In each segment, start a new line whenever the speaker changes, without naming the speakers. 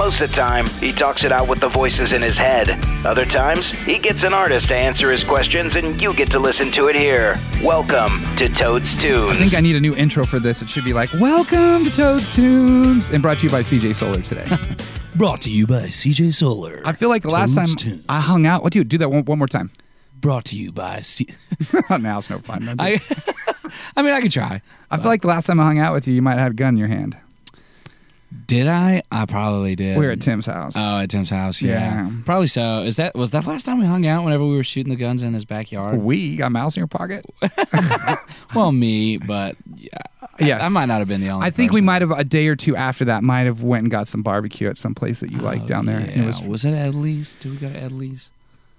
Most of the time, he talks it out with the voices in his head. Other times, he gets an artist to answer his questions and you get to listen to it here. Welcome to Toad's Tunes.
I think I need a new intro for this. It should be like, Welcome to Toad's Tunes, and brought to you by CJ Solar today.
Brought to you by CJ Solar.
I feel like the last time
Tunes.
I hung out, with you do that one, one more time?
Brought to you by C.
now it's no fun. I,
I, I mean, I could try.
I feel like the last time I hung out with you, you might have had a gun in your hand.
Did I? I probably did.
We were at Tim's house.
Oh, at Tim's house. Yeah.
Yeah.
probably so. Is that was that the last time we hung out? Whenever we were shooting the guns in his backyard.
we got mouse in your pocket.
Well, me, but yeah,
Yes.
I, I might not have been the only.
I think we might have a day or two after that might have went and got some barbecue at some place that you like
Oh,
down there.
Yeah.
It was,
was it Edley's? Did we go to Edley's?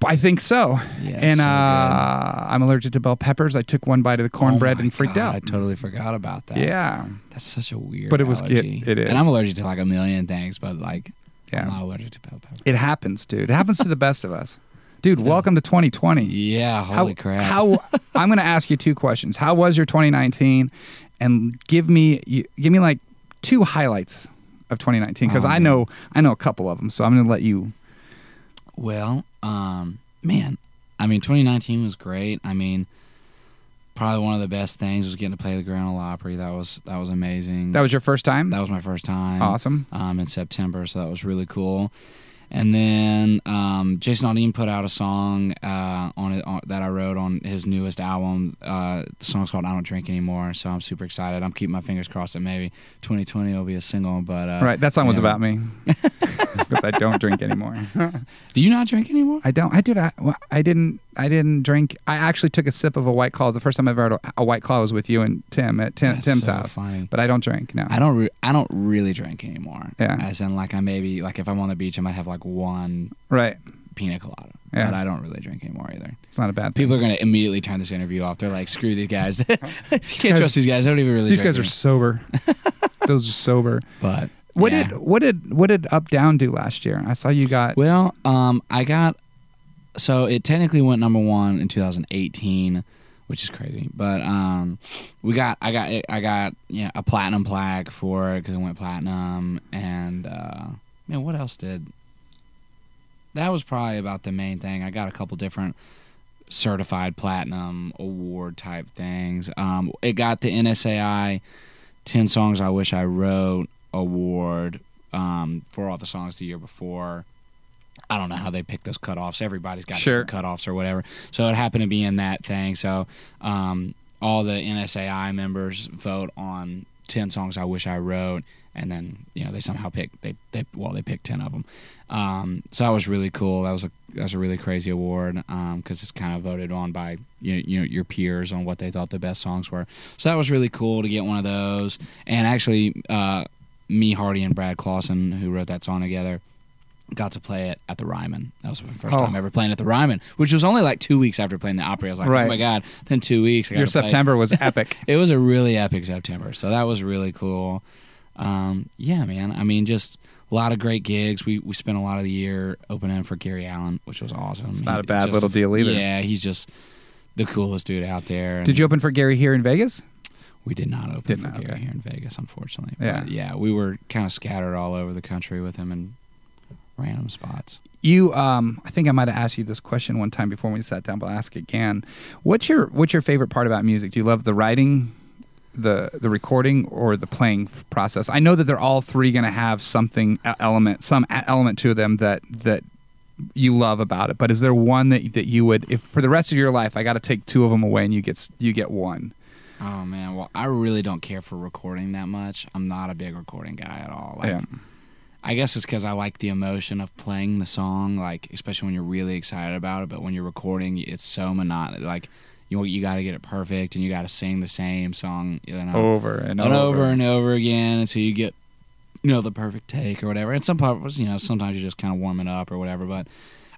I think so.
Yeah,
and
so
uh, I'm allergic to bell peppers. I took one bite of the cornbread
Oh
and freaked
God, I totally forgot about that.
Yeah.
That's such a weird.
But it was- it- it is.
And I'm allergic to like a million things, but like
Yeah.
I'm not allergic to bell pepper.
It happens, dude. It happens to the best of us. Dude, welcome to 2020.
Yeah.
how,
Holy crap.
How I'm going to ask you two questions. How was your 2019? And give me you- give me like two highlights of 2019 because
Oh,
I know I know a couple of them. So I'm going to let you.
Well, um, man, I mean, 2019 was great. I mean, probably one of the best things was getting to play the Grand Ole Opry. That was that was amazing.
That was your first time.
that was my first time.
awesome.
Um, in September, so that was really cool. And then um, Jason Aldean put out a song uh, on it on, that I wrote on his newest album. Uh, the song's called "I Don't Drink Anymore," so I'm super excited. I'm keeping my fingers crossed that maybe 2020 will be a single. But uh,
right, that song was
yeah.
about me because I don't drink anymore.
Do you not drink anymore?
I don't. I did. I, I didn't. I didn't drink. I actually took a sip of a white claw. The first time I've ever had a, a white claw was with you and Tim at Tim,
That's
Tim's
so
house.
funny.
But I don't drink. now.
I don't. Re- I don't really drink anymore.
Yeah.
As in, like, I maybe like if I'm on the beach, I might have like one
Right.
pina colada.
Yeah.
But I don't really drink anymore either.
It's not a bad thing.
People are going to immediately turn this interview off. They're like, "Screw these guys. you can't trust these guys. They don't even really."
These guys are sober. Those are sober.
But
What
yeah.
did what did what did Up Down do last year? I saw you got
Well, um, I got so it technically went number one in 2018, which is crazy. But um, we got I got I got yeah a platinum plaque for it because it went platinum, and uh, man, what else did? That was probably about the main thing. I got a couple different certified platinum award type things. Um, it got the NSAI 10 songs I wish I wrote award um, for all the songs the year before. I don't know how they pick those cutoffs. Everybody's got
Sure.
cutoffs or whatever. So it happened to be in that thing. So um, all the NSAI members vote on 10 songs I wish I wrote. And then, you know, they somehow pick, they, they well, they picked 10 of them. Um, so that was really cool. That was a, that was a really crazy award because it's kind of voted on by, you know, you know, your peers on what they thought the best songs were. So that was really cool to get one of those. And actually, uh, me, Hardy, and Brad Clawson, who wrote that song together, got to play it at the Ryman. That was my first
Oh.
time ever playing at the Ryman, which was only like two weeks after playing the Opry. I was like,
Right.
oh my god! Then two weeks. I got
your
to play-
September was epic.
It was a really epic September, so that was really cool. Um, yeah, man. I mean, just a lot of great gigs. We we spent a lot of the year opening for Gary Allan, which was awesome. It's
not a bad little deal either.
Yeah, he's just the coolest dude out there. and-
Did you open for Gary here in Vegas?
we did not open
Did
for
not,
Gary
okay.
here in Vegas, unfortunately.
Yeah.
But yeah, we were kind of scattered all over the country with him in random spots.
You, um, I think I might have asked you this question one time before we sat down, but I'll ask again. What's your What's your favorite part about music? Do you love the writing, the the recording, or the playing process? I know that they're all three going to have something element, some element to them that that you love about it. But is there one that that you would, if for the rest of your life, I got to take two of them away, and you get you get one?
Oh man, well I really don't care for recording that much. I'm not a big recording guy at all. Like,
Yeah.
I guess it's because I like the emotion of playing the song, like especially when you're really excited about it. But when you're recording, it's so monotonous. Like you you got to get it perfect, and you got to sing the same song, you know,
Over and,
and over and over again until you get you know the perfect take or whatever. And some parts, you know, sometimes you're just kind of warm it up or whatever. But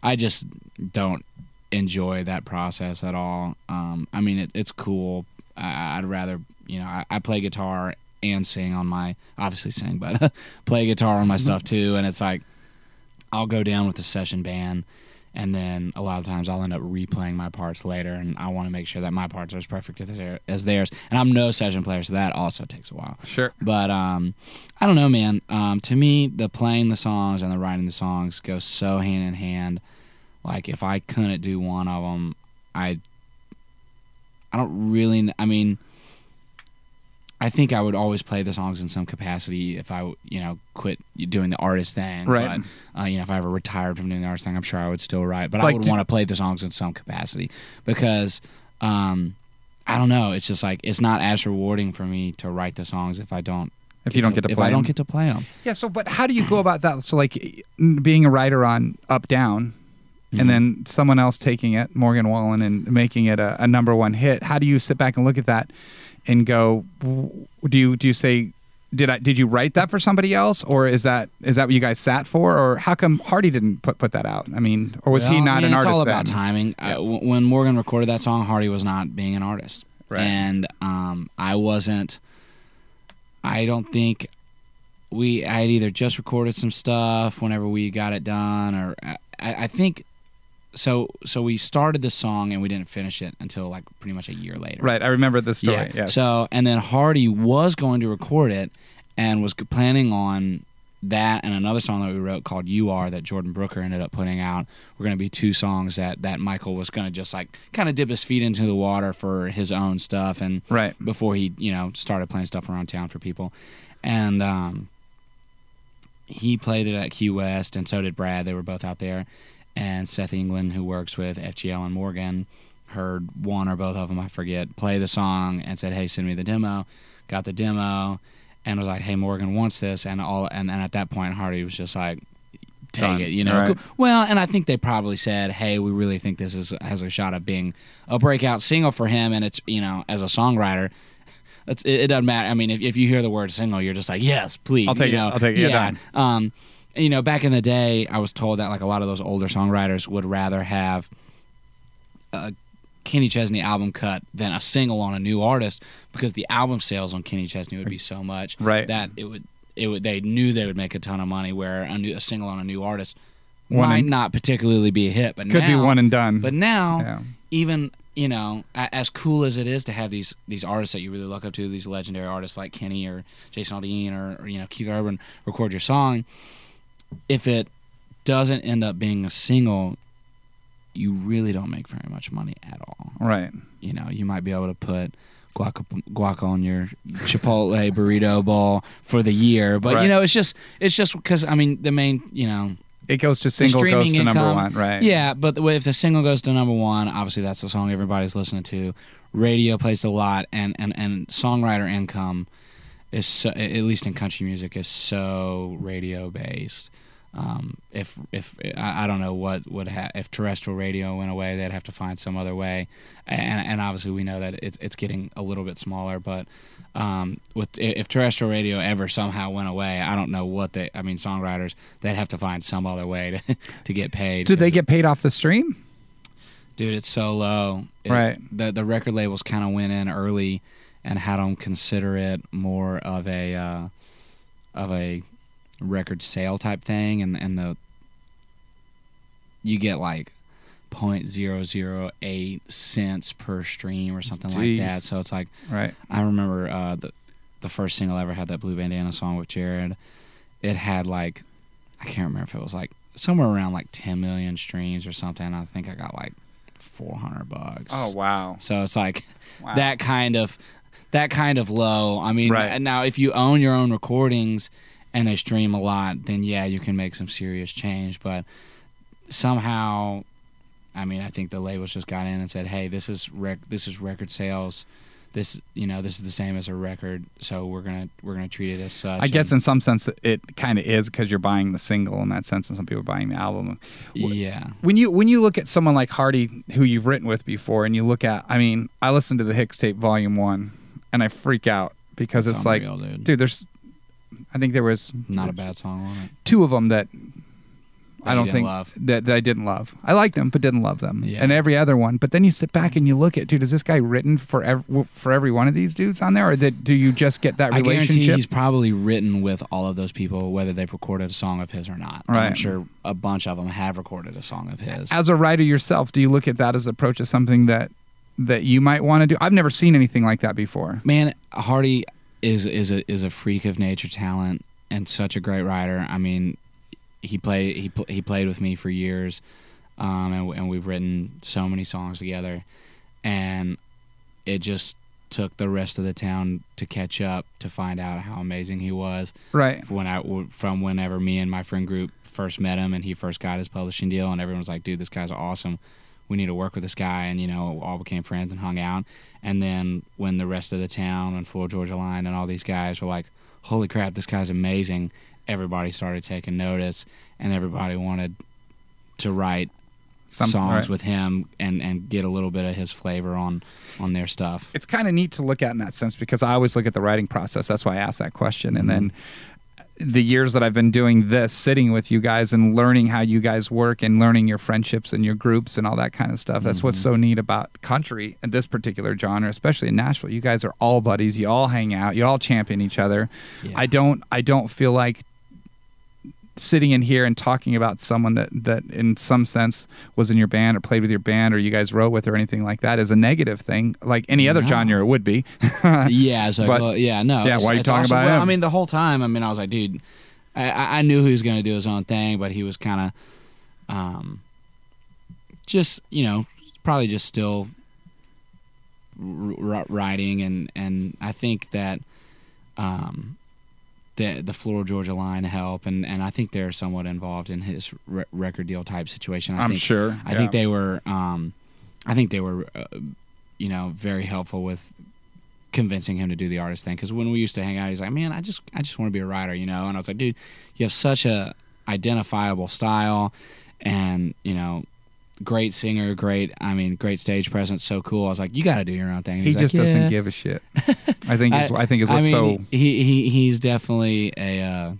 I just don't enjoy that process at all. Um, I mean, it, it's cool. I, I'd rather you know I, I play guitar and sing on my obviously sing, but play guitar on my stuff too. And it's like I'll go down with the session band and then a lot of times I'll end up replaying my parts later, and I want to make sure that my parts are as perfect as their- as theirs. And I'm no session player, so that also takes a while.
Sure.
But um, I don't know, man. Um, to me, the playing the songs and the writing the songs go so hand in hand. Like if I couldn't do one of them, I I don't really. I mean, I think I would always play the songs in some capacity if I, you know, quit doing the artist thing.
Right.
But, uh, you know, if I ever retired from doing the artist thing, I'm sure I would still write. But I would want to play the songs in some capacity because, um, I don't know. It's just like it's not as rewarding for me to write the songs if I don't.
If you don't get to play, if
I don't get to play them.
Yeah. So, but how do you go about that? So, like being a writer on Up Down, and then someone else taking it, Morgan Wallen, and making it a, a number one hit. How do you sit back and look at that and go? Do you do you say? Did I did you write that for somebody else, or is that is that what you guys sat for, or how come Hardy didn't put put that out? I mean, or was he not
I mean,
an
it's
artist
all about
then?
timing. I- w- when Morgan recorded that song, Hardy was not being an artist,
Right.
and um, I wasn't. I don't think we. I had either just recorded some stuff whenever we got it done, or I, I think. So so we started the song and we didn't finish it until like pretty much a year later.
Right. I remember the story.
Yeah.
Yes.
So and then Hardy was going to record it and was planning on that and another song that we wrote called "You Are" that Jordan Brooker ended up putting out. We're going to be two songs that that Michael was going to just like kind of dip his feet into the water for his own stuff and
Right.
before he you know started playing stuff around town for people, and um, he played it at Key West and so did Brad. They were both out there, and Seth England, who works with FGL and Morgan, heard one or both of them, I forget, play the song and said, "Hey, send me the demo." Got the demo, and was like, "Hey, Morgan wants this," and all, and, and at that point, Hardy was just like. Take
Done.
it, you know.
Right.
Well, and I think they probably said, "Hey, we really think this is has a shot of being a breakout single for him." And it's you know, as a songwriter, it's, it, it doesn't matter. I mean, if, if you hear the word single, you're just like, "Yes, please."
I'll take
you
it.
know?
I'll take it. Yeah,
Yeah.
done.
Um, you know, back in the day, I was told that like a lot of those older songwriters would rather have a Kenny Chesney album cut than a single on a new artist because the album sales on Kenny Chesney would be so much
Right.
that it would it would they knew they would make a ton of money where a, new, a single on a new artist
One
might
and-
not particularly be a hit, but
Could be one and done.
But now,
Yeah.
even you know, as cool as it is to have these these artists that you really look up to, these legendary artists like Kenny or Jason Aldean or, or you know Keith Urban record your song, if it doesn't end up being a single, you really don't make very much money at all.
right.
You know, you might be able to put guac guac on your Chipotle burrito bowl for the year, but
Right.
you know, it's just it's just because I mean the main you know
It goes to single, goes to number one. Right.
Yeah, but the if the single goes to number one, obviously that's the song everybody's listening to. Radio plays a lot, and and and songwriter income is so, at least in country music is so radio based. Um, if if I, I don't know what would ha- if terrestrial radio went away, they'd have to find some other way, and and obviously we know that it's it's getting a little bit smaller, but. Um, with if terrestrial radio ever somehow went away, I don't know what they. I mean, songwriters they'd have to find some other way to to get paid.
Did they get paid off the stream?
Dude, it's so low. It-
Right.
The the record labels kind of went in early and had them consider it more of a uh, of a record sale type thing, and and the you get like point zero zero eight cents per stream or something
Jeez.
like that. So it's like
Right.
I remember uh, the the first single I ever had that Blue Bandana song with Jerrod. It had like I can't remember if it was like somewhere around like 10 million streams or something. I think I got like 400 bucks.
Oh wow.
So it's like
Wow.
that kind of that kind of low. I mean,
Right.
now if you own your own recordings and they stream a lot, then yeah, you can make some serious change. But somehow, I mean, I think the labels just got in and said, "Hey, this is rec- this is record sales. This you know this is the same as a record, so we're gonna we're gonna treat it as such."
I guess
And-
in some sense it kind of is because you're buying the single in that sense, and some people are buying the album.
yeah,
When you when you look at someone like Hardy, who you've written with before, and you look at, I mean, I listened to the Hixtape Volume One, and I freak out because
It's
it's like,
dude.
dude, there's, I think there was
not a bad song on it.
two of them that I don't think
love.
that, that I didn't love. I liked them, but didn't love them.
Yeah.
And every other one. But then you sit back and you look at, dude, is this guy written for ev- for every one of these dudes on there, or that do you just get that
I guarantee
relationship?
he's probably written with all of those people, whether they've recorded a song of his or not. And I'm sure a bunch of them have recorded a song of his.
As a writer yourself, do you look at that as approach as something that that you might want to do? I've never seen anything like that before.
Man, Hardy is is a is a freak of nature talent and such a great writer. I mean, he played he pl- he played with me for years, um, and and we've written so many songs together, and it just took the rest of the town to catch up to find out how amazing he was.
Right.
when I from whenever me and my friend group first met him and he first got his publishing deal and everyone was like, dude, this guy's awesome. We need to work with this guy and you know all became friends and hung out. And then when the rest of the town and Florida Georgia Line and all these guys were like, holy crap, this guy's amazing. Everybody started taking notice and everybody wanted to write
Some-
songs
right.
with him and and get a little bit of his flavor on on their stuff.
it's kind of neat to look at in that sense because I always look at the writing process. That's why I asked that question. And mm-hmm. then the years that I've been doing this, sitting with you guys and learning how you guys work and learning your friendships and your groups and all that kind of stuff. That's what's mm-hmm. so neat about country and this particular genre, especially in Nashville. You guys are all buddies. You all hang out. You all champion each other.
Yeah.
I don't. I don't feel like sitting in here and talking about someone that that in some sense was in your band or played with your band or you guys wrote with or anything like that is a negative thing like any other
No.
genre it would be
yeah, so
But-
well, yeah, no.
Yeah, why are you talking
also-
about
well,
him?
I mean, the whole time. I mean, I was like, dude, I- I, knew he was going to do his own thing, but he was kind of, um, just you know, probably just still r- writing, and and I think that, um, the the Florida Georgia line help, and and I think they're somewhat involved in his re- record deal type situation. I
i'm
think,
sure
I think they were. Um, I think they were, uh, you know, very helpful with convincing him to do the artist thing. Because when we used to hang out, he's like, "Man, I just, I just want to be a writer," you know. And I was like, "Dude, you have such a identifiable style, and you know." Great singer, great. I mean, great stage presence, so cool. I was like, you got to do your own thing. And
he
he's like,
just doesn't
"Yeah."
give a shit i think is, I, think is
I
what's
mean,
so
he he he's definitely a uh,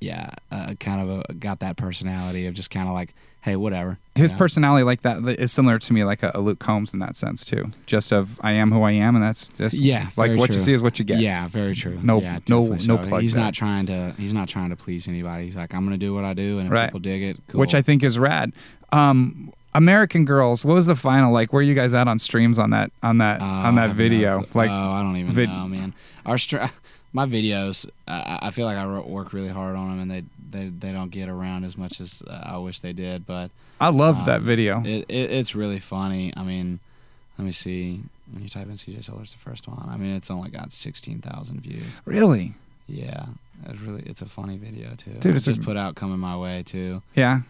yeah, uh, kind of a, got that personality of just kind of like, hey, whatever.
his
know?
personality like that is similar to me like a, a luke combs in that sense too just of i am who i am and that's just
Yeah,
like what you see is what you get
Yeah, very true.
No-
yeah,
no- no
so.
plug
He's not trying to. He's not trying to please anybody. He's like, I'm going to do what I do, and if
Right.
people dig it, cool.
which i think is rad um american girls what was the final like where are you guys at on streams on that on that
Oh,
on that video
no-
like
oh, I don't even
vid-
know, man. Our str- my videos, I I feel like I work really hard on them, and they they they don't get around as much as uh, I wish they did. But
i loved that
um,
video
it, it it's really funny. I mean, let me see. When you type in CJ Solar's the first one. I mean, it's only got sixteen thousand views.
really
Yeah, it's really it's a funny video too.
Dude, it's a-
just put out coming my way too.
yeah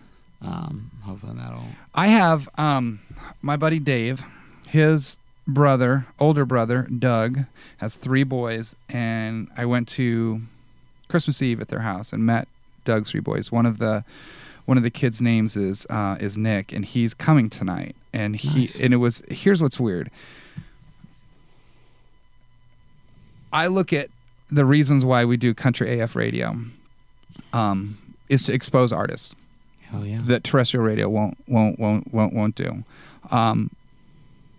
Um, hopefully that'll.
I have um, my buddy Dave, his brother, older brother Doug, has three boys, and I went to Christmas Eve at their house and met Doug's three boys. One of the one of the kids' names is uh, is Nick, and he's coming tonight. And he
Nice.
and it was here's what's weird. I look at the reasons why we do country AF radio um, is to expose artists
Hell yeah.
that terrestrial radio won't won't won't won't won't do. Um,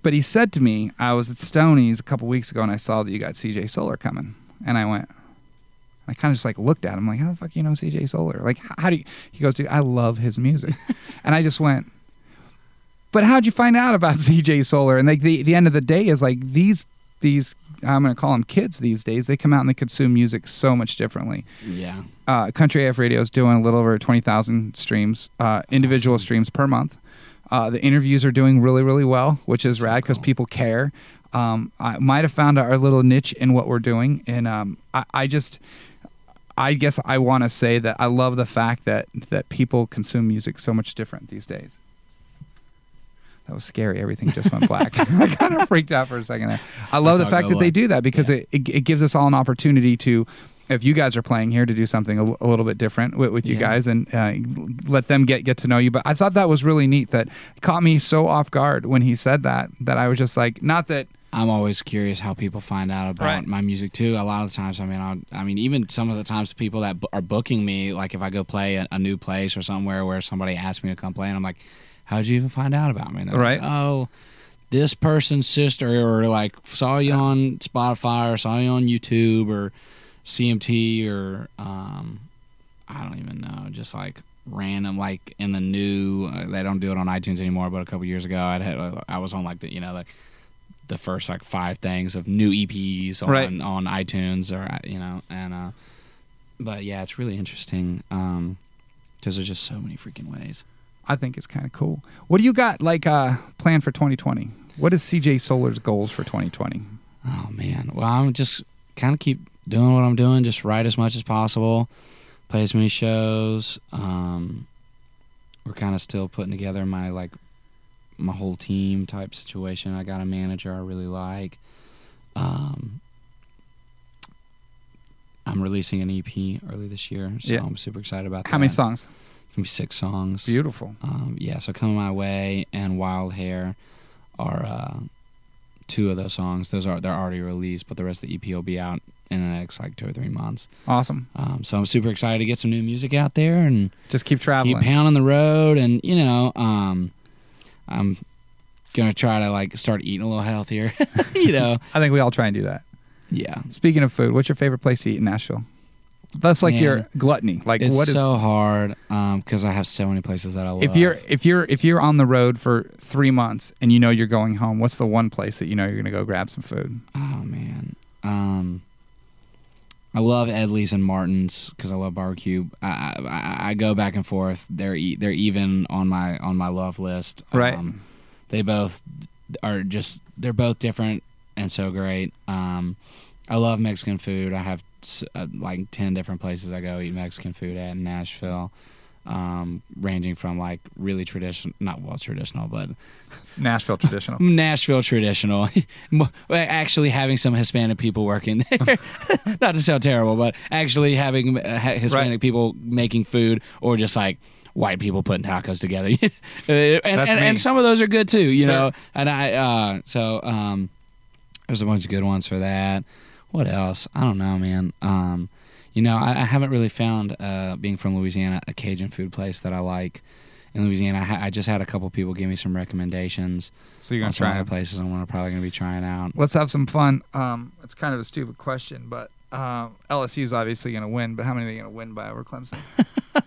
but he said to me, I was at Stoney's a couple weeks ago, and I saw that you got CJ Solar coming, and I went. I kind of just like looked at him, like, how the fuck you know CJ Solar? Like, how, how do you? He goes, dude, I love his music, and I just went. But how'd you find out about CJ Solar? And like the the end of the day is like these these I'm gonna call them kids these days. They come out and they consume music so much differently
Yeah.
uh, Country AF Radio is doing a little over 20,000 streams, uh, individual
awesome.
streams per month. Uh, the interviews are doing really, really well, which is
So
rad because
cool.
people care. Um, I might have found our little niche in what we're doing, and um, I, I just, I guess I want to say that I love the fact that that people consume music so much different these days. That was scary. Everything just went black. I kind of freaked out for a second there. I love
That's
the fact that they do that because
Yeah.
it, it, it gives us all an opportunity to, if you guys are playing here, to do something a, l- a little bit different with, with you
Yeah.
guys and uh, let them get get to know you. But I thought that was really neat. That caught me so off guard when he said that. That I was just like, not that
I'm always curious how people find out about
Right.
my music too. A lot of the times, I mean, I'll, I mean, even some of the times, people that bu- are booking me, like if I go play a, a new place or somewhere where somebody asks me to come play, and I'm like, "How'd you even find out about me?"
Right.
Like, oh, this person's sister, or like saw you on Spotify, or saw you on YouTube, or CMT, or um, I don't even know, just like random, like in the new. Uh, they don't do it on iTunes anymore, but a couple years ago, I'd had, I was on like the, you know, like the first like five things of new EPs on
Right.
on iTunes, or uh, you know, and uh, but yeah, it's really interesting um, because there's just so many freaking ways.
I think it's kind of cool. What do you got like uh planned for 2020? What is CJ Solar's goals for 2020?
Oh man, well, I'm just kind of keep doing what I'm doing, just write as much as possible, play as many shows. Um, we're kind of still putting together my like my whole team type situation. I got a manager I really like. Um, I'm releasing an EP early this year, so
Yeah.
I'm super excited about that.
How many songs?
It's gonna be six songs.
Beautiful.
Um, yeah, so coming my way and Wild Hair are uh, two of those songs. Those are they're already released, but the rest of the EP will be out in the next like two or three months.
Awesome.
Um, so I'm super excited to get some new music out there and
Just keep traveling.
keep pounding the road. And you know, um, I'm gonna try to like start eating a little healthier. you know,
I think we all try and do that.
yeah.
Speaking of food, what's your favorite place to eat in Nashville? That's like
Man.
your gluttony. Like
It's
what is
so hard because I have so many places that I love.
if you're if you're if you're on the road for three months and you know you're going home, what's the one place that you know you're gonna go grab some food?
Oh man, um, I love Edley's and Martin's because I love barbecue. I, I I go back and forth. They're e- they're even on my on my love list.
Right.
Um, they both are just they're both different and so great. Um, I love Mexican food. I have like ten different places I go eat Mexican food at in Nashville. Um, ranging from like really traditional, not well traditional, but
Nashville traditional.
Nashville traditional. Actually, having some Hispanic people working there. Not to sound terrible, but actually having uh, Hispanic
Right.
people making food, or just like white people putting tacos together. Uh, and, and, and some of those are good too, you
Sure.
know. And I, uh, so um, there's a bunch of good ones for that. What else? I don't know, man. Um, you know, I, I haven't really found, uh, being from Louisiana, a Cajun food place that I like. In Louisiana, I, ha- I just had a couple people give me some recommendations
So you're gonna
some
try
other places I'm gonna probably gonna be trying out.
Let's have some fun. Um, it's kind of a stupid question, but uh, LSU's obviously going to win. But how many are they going to win by over Clemson?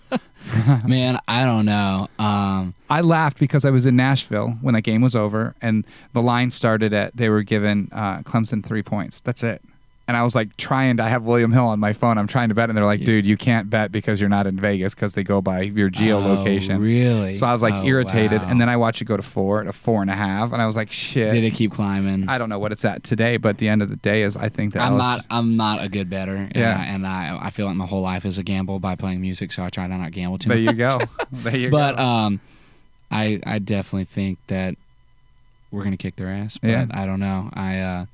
Man, I don't know. Um,
I laughed because I was in Nashville when that game was over, and the line started at they were given uh, Clemson three points. That's it. And I was like trying to I have William Hill on my phone. I'm trying to bet, and they're like. "Dude, you can't bet because you're not in Vegas because they go by your geolocation."
Oh, really?
So I was like
Oh,
irritated,
wow.
and then I watched it go to four, to four and a half, and I was like, "Shit."
did it keep climbing?
I don't know what it's at today, but the end of the day, is I think that
I'm
LSU
not. I'm not a good better. And
Yeah.
I, and I, I feel like my whole life is a gamble by playing music, so I try to not gamble too
There
much.
There you go. There you
but
go.
But um, I I definitely think that we're gonna kick their ass. But
Yeah.
I don't know. I uh,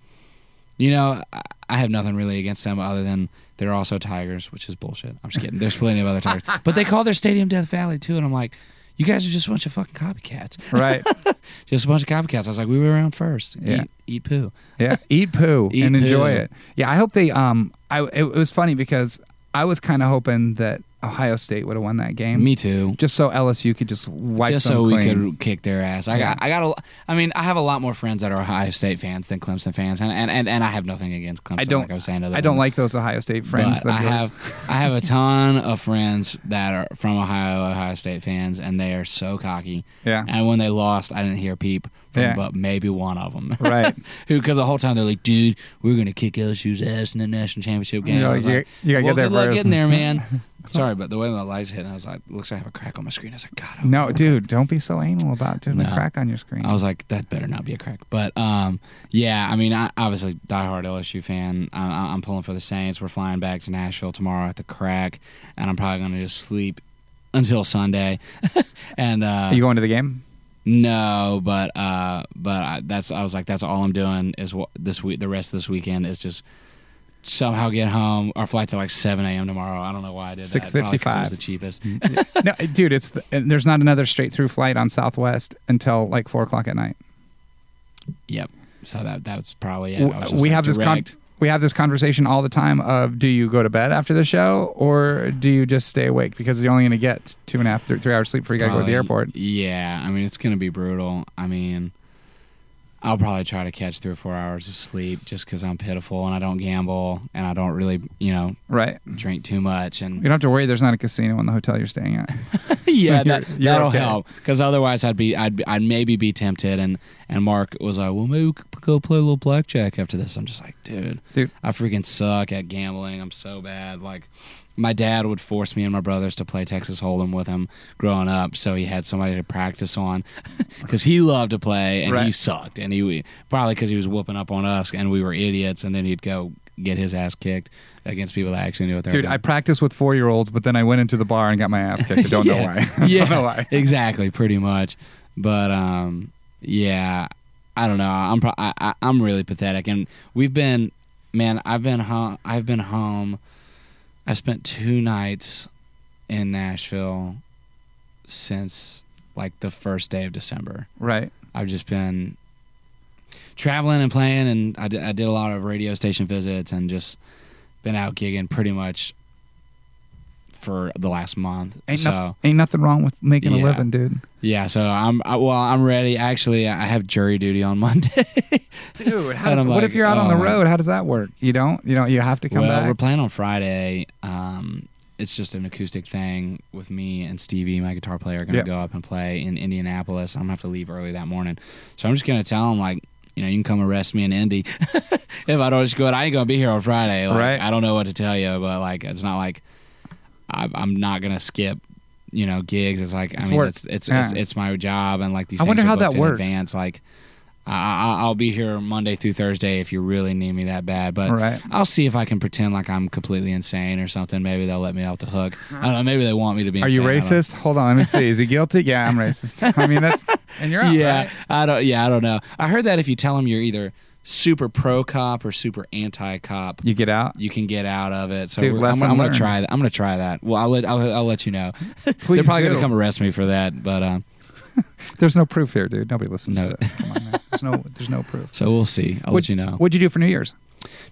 you know, I, I have nothing really against them other than they're also Tigers, which is bullshit. I'm just kidding. There's plenty of other Tigers, but they call their stadium Death Valley too, and I'm like. You guys are just a bunch of fucking copycats.
right.
Just a bunch of copycats. I was like, we were around first.
Yeah.
Eat, eat poo.
Yeah, eat poo
Eat
and enjoy it. Yeah, I hope they. Um, I it, it was funny because I was kind of hoping that Ohio State would have won that game,
Me too.
just so LSU could just wipe
just so we could kick their ass. I
Yeah.
got, I got a, I mean, I have a lot more friends that are Ohio State fans than Clemson fans, and and, and, and I have nothing against Clemson.
I don't.
like I was saying, other
I don't like those Ohio State friends.
But I
yours.
have, I have a ton of friends that are from Ohio, Ohio State fans, and they are so cocky.
Yeah.
And when they lost, I didn't hear peep from
Yeah.
but maybe one of them.
Right.
Who? Because the whole time they're like, "Dude, we're gonna kick LSU's ass in the national championship game."
You're
I
like, you- you gotta get
well,
there
good luck getting there, man. Sorry, but the way my lights hit, I was like, "Looks like I have a crack on my screen." I was like, "God." I
No, dude, don't be so anal about doing the
No.
crack on your screen.
I was like, that better not be a crack. But um, yeah, I mean, I obviously diehard LSU fan. I, I'm pulling for the Saints. We're flying back to Nashville tomorrow at the crack, and I'm probably gonna just sleep until Sunday. and uh,
Are you going to the game?
No, but uh, but I, that's I was like, that's all I'm doing is what this week. The rest of this weekend is just somehow get home. Our flight's at like 7 a.m. tomorrow. I don't know why I did that. Probably 'cause It was
6:55.
the cheapest.
no, dude, it's the, there's not another straight through flight on Southwest until like four o'clock at night.
Yep. so that that was probably it. I was just,
we
like,
have this con-
direct.
We have this conversation all the time of do you go to bed after the show or do you just stay awake? Because you're only going to get two and a half th- three hours sleep before you got to go to the airport.
Yeah, I mean it's gonna be brutal. I mean, I'll probably try to catch three or four hours of sleep just because I'm pitiful and I don't gamble and I don't really, you know,
right.
drink too much And you
don't have to worry there's not a casino in the hotel you're staying at.
Yeah,
you're-
that, that'll
okay.
help. Because otherwise I'd be I'd I'd maybe be tempted and and Mark was like, well maybe go play a little blackjack after this. I'm just like, dude,
Dude.
I freaking suck at gambling. I'm so bad. Like. My dad would force me and my brothers to play Texas Hold'em with him growing up, so he had somebody to practice on, because he loved to play and he sucked, and he probably because he was whooping up on us and we were idiots, and then he'd go get his ass kicked against people that actually knew what they were doing.
dude i practiced with four year olds but then i went into the bar and got my ass kicked i don't know why
yeah,
don't know why
exactly, pretty much. But um, yeah, I don't know. I'm pro- I, I, I'm really pathetic, and we've been, man. I've been home. I've been home. I spent two nights in Nashville since like the first day of December.
right
I've just been traveling and playing, and I did, I did a lot of radio station visits and just been out gigging pretty much for the last month.
ain't,
so
noth- ain't nothing wrong with making a
Yeah.
living dude
yeah, so I'm I, well. I'm ready. Actually, I have jury duty on Monday.
dude how does, what
like,
if you're out on
oh,
the road how does that work you don't you don't you have to come
well,
back
we're playing on Friday. Um, it's just an acoustic thing with me and Stevie, my guitar player, are gonna
Yeah.
go up and play in Indianapolis. I'm gonna have to leave early that morning, so I'm just gonna tell him like, you know, you can come arrest me in Indy if I don't just go. I ain't gonna be here on Friday. Like,
Right.
I don't know what to tell you, but like, it's not like I, I'm not gonna skip. You know, gigs. It's like
It's
I mean,
work.
it's it's,
Yeah.
it's it's my job, and like these.
I wonder how that works.
Advance, like. I, I, I'll be here Monday through Thursday if you really need me that bad, but
right
I'll see if I can pretend like I'm completely insane or something. Maybe they'll let me off the hook. I don't know. Maybe they want me to be.
Are you
insane. Don't-
racist? Hold on, let me see. Is he guilty? Yeah, I'm racist. I mean, that's and you're out,
yeah,
right?
I don't. Yeah, I don't know. I heard that if you tell them you're either super pro cop or super anti cop,
You get out.
you can get out of it. So
Dude,
I'm, I'm gonna try that. I'm gonna try that. Well, I'll let I'll, I'll let you know. They're probably
do.
gonna come arrest me for that, but um,
There's no proof here, dude. Nobody listens
No.
to this. Come on, man. There's no. There's no proof.
so we'll see. I'll
What-
let you know.
What'd you do for New Year's?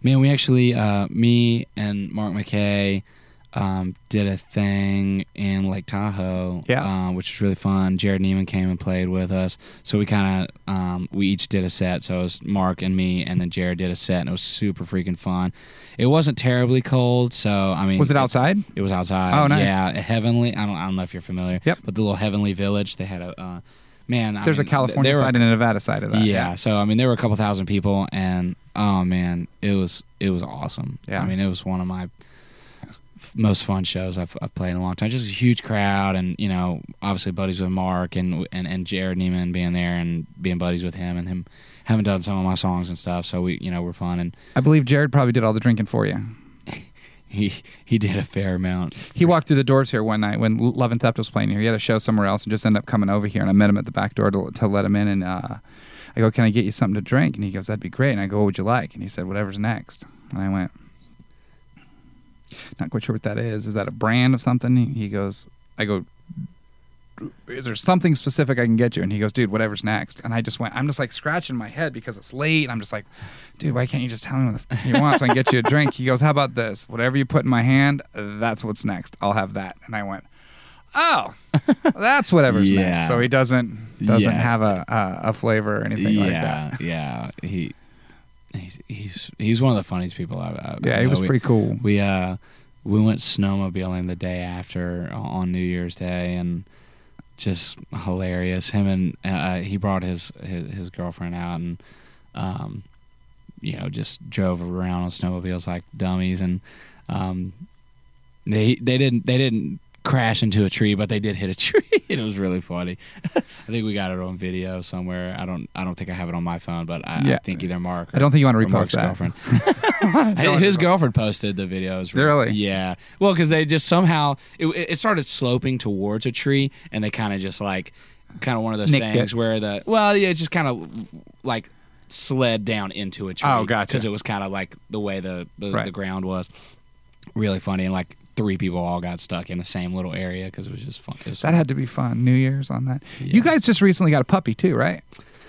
Man, we actually, uh, me and Mark McKay, um, did a thing in Lake Tahoe,
Yeah.
uh, which was really fun. Jerrod Niemann came and played with us, so we kind of um, we each did a set. So it was Mark and me, and then Jerrod did a set, and it was super freaking fun. It wasn't terribly cold, so I mean,
Was it outside?
It was outside.
Oh, nice.
Yeah, Heavenly. I don't. I don't know if you're familiar.
Yep.
But the little Heavenly Village, they had a uh, man. I
There's
mean,
a California
were-
side and a Nevada side of that.
yeah, so I mean, there were a couple thousand people, and oh man, it was it was awesome.
Yeah.
I mean, it was one of my most fun shows I've, I've played in a long time. Just a huge crowd, and you know, obviously buddies with Mark and and and Jerrod Niemann being there and being buddies with him and him having done some of my songs and stuff. So we, you know, we're fun, and
I believe Jerrod probably did all the drinking for you.
he he did a fair amount.
He walked through the doors here one night when Love and Theft was playing here. He had a show somewhere else and just ended up coming over here. And I met him at the back door to, to let him in. And uh, I go, "Can I get you something to drink?" And he goes, "That'd be great." And I go, "What would you like?" And he said, "Whatever's next." And I went, "Not quite sure what that is. Is that a brand of something?" He- goes, "I go." Is there something specific I can get you? And he goes, dude, whatever's next. And I just went, I'm just like scratching my head because it's late. I'm just like, dude, why can't you just tell me what the f- you want so I can get you a drink? He goes, how about this? Whatever you put in my hand, that's what's next. I'll have that. And I went, oh, that's whatever's
Yeah.
next. So he doesn't doesn't
Yeah.
have a, a a flavor or anything like
yeah,
that.
yeah. He he's he's he's one of the funniest people I've. I've
Yeah, he was
We-
pretty cool.
We uh we went snowmobiling the day after on New Year's Day and just hilarious. Him and uh, he brought his, his his girlfriend out and um you know just drove around on snowmobiles like dummies and um they they didn't they didn't crash into a tree but they did hit a tree and it was really funny i think we got it on video somewhere i don't i don't think i have it on my phone but i, I think either mark
I don't think you want to repost that.
girlfriend his girlfriend posted the videos.
Really?
Yeah. Well, because they just somehow it, it started sloping towards a tree, and they kind of just like kind of one of those
Nicked
things
it.
where the well, yeah, it just kind of like slid down into a oh, tree.
Oh, gotcha.
Because it was kind of like the way the the,
Right.
the ground was. Really funny, and like three people all got stuck in the same little area because it was just fun. Was
That
fun.
had to be fun. New Year's on that.
Yeah.
You guys just recently got a puppy too, right?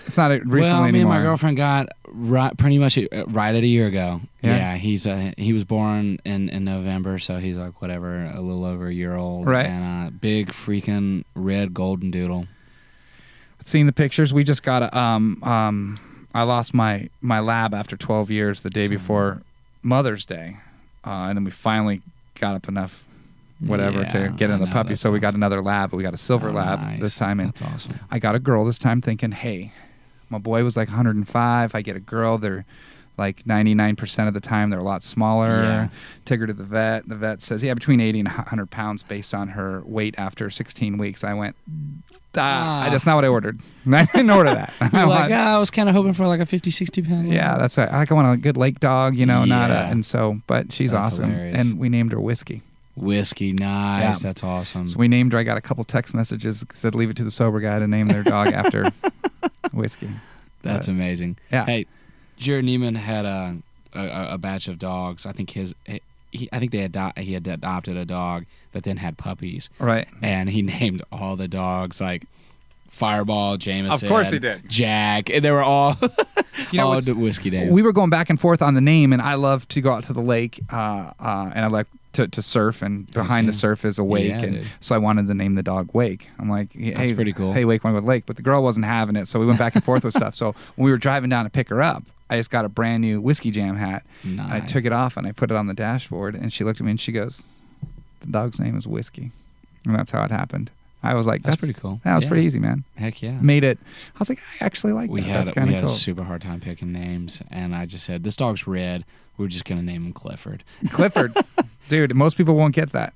It's not a recently
well, me and my girlfriend got right, pretty much uh, right at a year ago.
Yeah.
Yeah, he's uh, he was born in, in November, so he's like whatever, a little over a year old.
Right.
And uh, big freaking red golden doodle.
I've seen the pictures, we just got a. Um, um, I lost my my lab after 12 years the day before Mother's Day, uh, and then we finally got up enough, whatever, to get in the
know,
puppy. So we got another lab. We got a silver
Oh,
lab
nice.
this time, and
That's awesome.
I got a girl this time, thinking, hey, my boy was like 105. I get a girl. They're like 99% of the time they're a lot smaller.
Yeah.
Took her to the vet. The vet says, yeah, between 80 and 100 pounds based on her weight after 16 weeks. I went, ah,
Ah.
that's not what I ordered. I didn't order that. I
like,
want-
"Ah, I was kind of hoping for like a 50, 60 pound.
yeah, that's right. I like I want a good lake dog, you know, not a, and so, but she's
That's
awesome.
hilarious.
And we named her Whiskey.
whiskey. Nice.
Yeah.
That's awesome.
So we named her. I got a couple text messages said, leave it to the sober guy to name their dog after Whiskey.
That's
But-
amazing.
Yeah.
Hey, Jerrod Niemann had a, a a batch of dogs. I think his he, I think they ado- he had adopted a dog that then had puppies,
Right.
and he named all the dogs like Fireball, Jameson.
Of course he did.
Jack, and they were all
You know,
all whiskey names.
We were going back and forth on the name, and I love to go out to the lake, uh, uh, and I like to, to surf, and behind the surf is a wake,
Yeah,
and
dude.
so I wanted to name the dog Wake. I'm like, hey,
That's pretty cool.
Hey, Wake, want to go to the lake? But the girl wasn't having it, so we went back and forth with stuff. So when we were driving down to pick her up, I just got a brand new whiskey jam hat, and I took it off and I put it on the dashboard, and she looked at me and she goes, "The dog's name is Whiskey," and that's how it happened. I was like,
That's
"That's,
pretty cool.
That was
Yeah.
pretty easy, man."
Heck yeah.
Made it. I was like, I actually like
we
that.
had
that's
we
kind of
had
cool.
a super hard time picking names, and I just said this dog's red. We're just gonna name him Clifford.
Clifford, dude. Most people won't get that.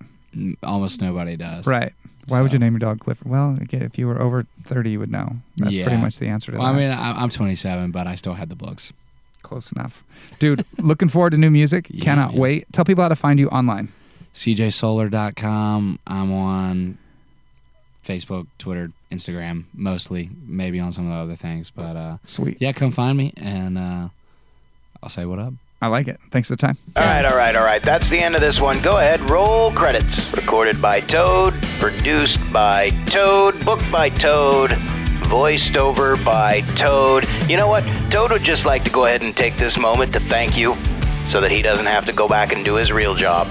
Almost nobody does.
Right. Why would you name your dog Clifford? Well, again, if you were over 30, you would know. That's pretty much the answer to
that. I mean, I, I'm 27, but I still had the books.
Close enough. Dude, looking forward to new music.
Yeah,
Cannot
man.
wait. Tell people how to find you online.
CJSolar.com. I'm on Facebook, Twitter, Instagram, mostly. Maybe on some of the other things, but uh,
Sweet.
yeah, come find me, and uh, I'll say what up.
I like it. Thanks for the time.
All right, all right, all right. That's the end of this one. Go ahead, roll credits. Recorded by Toad, produced by Toad, booked by Toad, voiced over by Toad. You know what? Toad would just like to go ahead and take this moment to thank you so that he doesn't have to go back and do his real job.